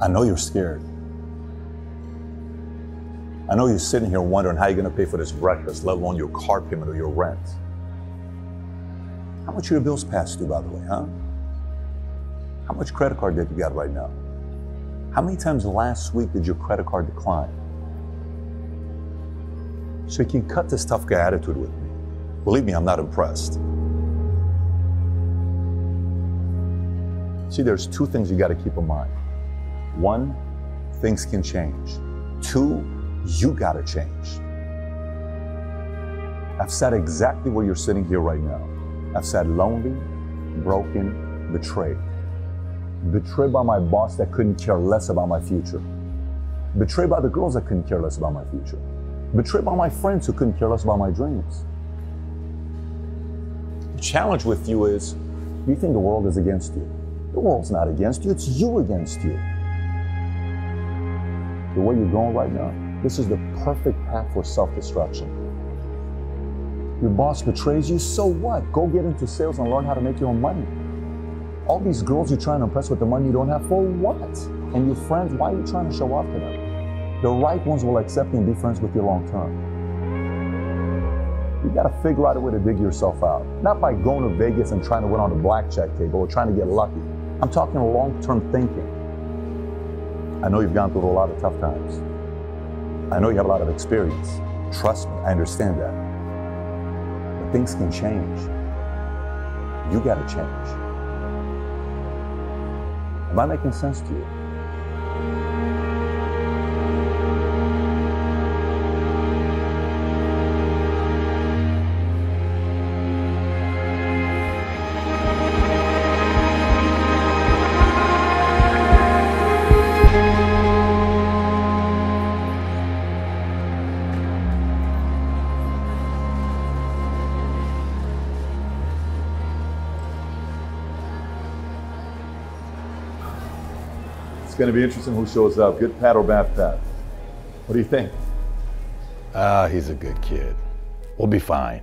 I know you're scared. I know you're sitting here wondering how you're going to pay for this breakfast, let alone your car payment or your rent. How much your bills past due, by the way, huh? How much credit card debt you got right now? How many times last week did your credit card decline? So you can cut this tough guy attitude with me. Believe me, I'm not impressed. See, there's two things you got to keep in mind. One, things can change. Two, you got to change. I've sat exactly where you're sitting here right now. I've sat lonely, broken, betrayed. Betrayed by my boss that couldn't care less about my future. Betrayed by the girls that couldn't care less about my future. Betrayed by my friends who couldn't care less about my dreams. The challenge with you is you think the world is against you. The world's not against you, it's you against you. The way you're going right now, this is the perfect path for self destruction. Your boss betrays you, so what? Go get into sales and learn how to make your own money. All these girls you're trying to impress with the money you don't have, for what? And your friends, why are you trying to show off to them? The right ones will accept you and be friends with you long term. You gotta figure out a way to dig yourself out. Not by going to Vegas and trying to win on the blackjack table or trying to get lucky. I'm talking long term thinking. I know you've gone through a lot of tough times. I know you have a lot of experience. Trust me, I understand that. But things can change. You gotta change. Am I making sense to you? Going to be interesting who shows up. Good Pat or bad Pat? What do you think? Ah, he's a good kid. We'll be fine.